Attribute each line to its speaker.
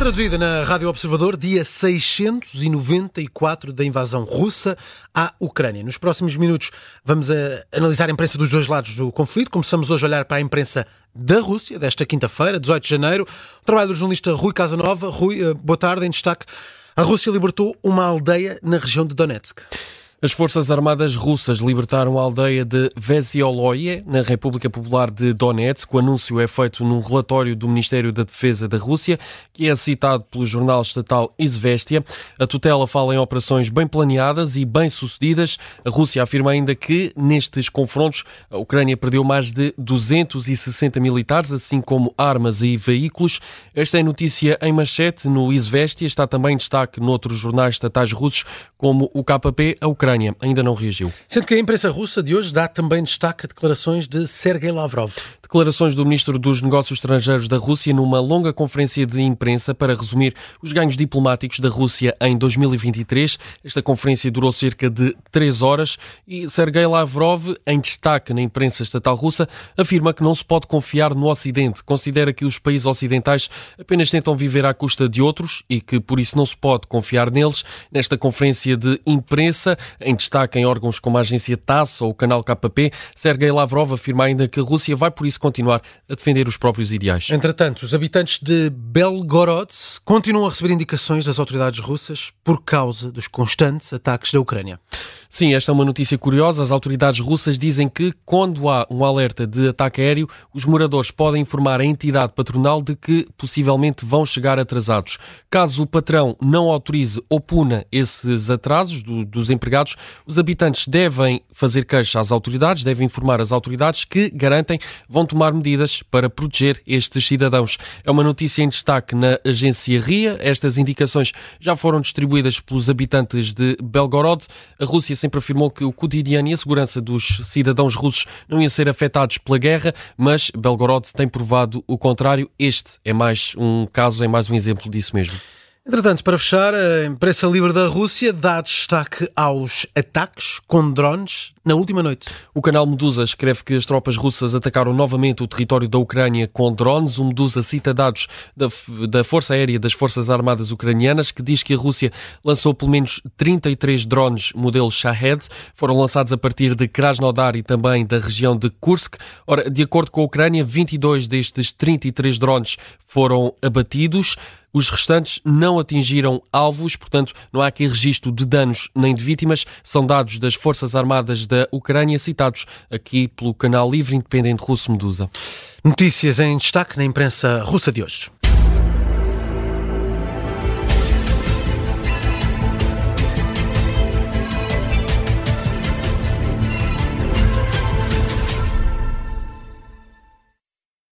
Speaker 1: traduzida na Rádio Observador, dia 694 da invasão russa à Ucrânia. Nos próximos minutos vamos eh, analisar a imprensa dos dois lados do conflito. Começamos hoje a olhar para a imprensa da Rússia, desta quinta-feira, 18 de janeiro. O trabalho do jornalista Rui Casanova. Rui, eh, boa tarde, em destaque. A Rússia libertou uma aldeia na região de Donetsk.
Speaker 2: As Forças Armadas Russas libertaram a aldeia de Vezioloye, na República Popular de Donetsk. O anúncio é feito num relatório do Ministério da Defesa da Rússia, que é citado pelo jornal estatal Izvestia. A tutela fala em operações bem planeadas e bem sucedidas. A Rússia afirma ainda que, nestes confrontos, a Ucrânia perdeu mais de 260 militares, assim como armas e veículos. Esta é notícia em manchete no Izvestia. Está também destaque noutros jornais estatais russos, como o KP, a Ucrânia Ucrânia ainda não reagiu.
Speaker 1: Sendo que a imprensa russa de hoje dá também destaque a declarações de Sergei Lavrov.
Speaker 2: Declarações do ministro dos Negócios Estrangeiros da Rússia numa longa conferência de imprensa para resumir os ganhos diplomáticos da Rússia em 2023. Esta conferência durou cerca de três horas e Sergei Lavrov, em destaque na imprensa estatal russa, afirma que não se pode confiar no Ocidente. Considera que os países ocidentais apenas tentam viver à custa de outros e que por isso não se pode confiar neles. Nesta conferência de imprensa, em destaque em órgãos como a agência TASS ou o canal KP, Sergei Lavrov afirma ainda que a Rússia vai por isso continuar a defender os próprios ideais.
Speaker 1: Entretanto, os habitantes de Belgorod continuam a receber indicações das autoridades russas por causa dos constantes ataques da Ucrânia.
Speaker 2: Sim, esta é uma notícia curiosa. As autoridades russas dizem que, quando há um alerta de ataque aéreo, os moradores podem informar a entidade patronal de que possivelmente vão chegar atrasados. Caso o patrão não autorize ou puna esses atrasos do, dos empregados, os habitantes devem fazer queixa às autoridades, devem informar as autoridades que garantem vão tomar medidas para proteger estes cidadãos. É uma notícia em destaque na agência RIA. Estas indicações já foram distribuídas pelos habitantes de Belgorod. A Rússia sempre afirmou que o cotidiano e a segurança dos cidadãos russos não iam ser afetados pela guerra, mas Belgorod tem provado o contrário. Este é mais um caso, é mais um exemplo disso mesmo.
Speaker 1: Entretanto, para fechar, a imprensa livre da Rússia dá destaque aos ataques com drones na última noite.
Speaker 2: O canal Medusa escreve que as tropas russas atacaram novamente o território da Ucrânia com drones. O Medusa cita dados da, da Força Aérea das Forças Armadas Ucranianas, que diz que a Rússia lançou pelo menos 33 drones modelo Shahed. Foram lançados a partir de Krasnodar e também da região de Kursk. Ora, de acordo com a Ucrânia, 22 destes 33 drones foram abatidos. Os restantes não atingiram alvos, portanto, não há aqui registro de danos nem de vítimas. São dados das Forças Armadas da Ucrânia, citados aqui pelo canal livre independente russo Medusa.
Speaker 1: Notícias em destaque na imprensa russa de hoje.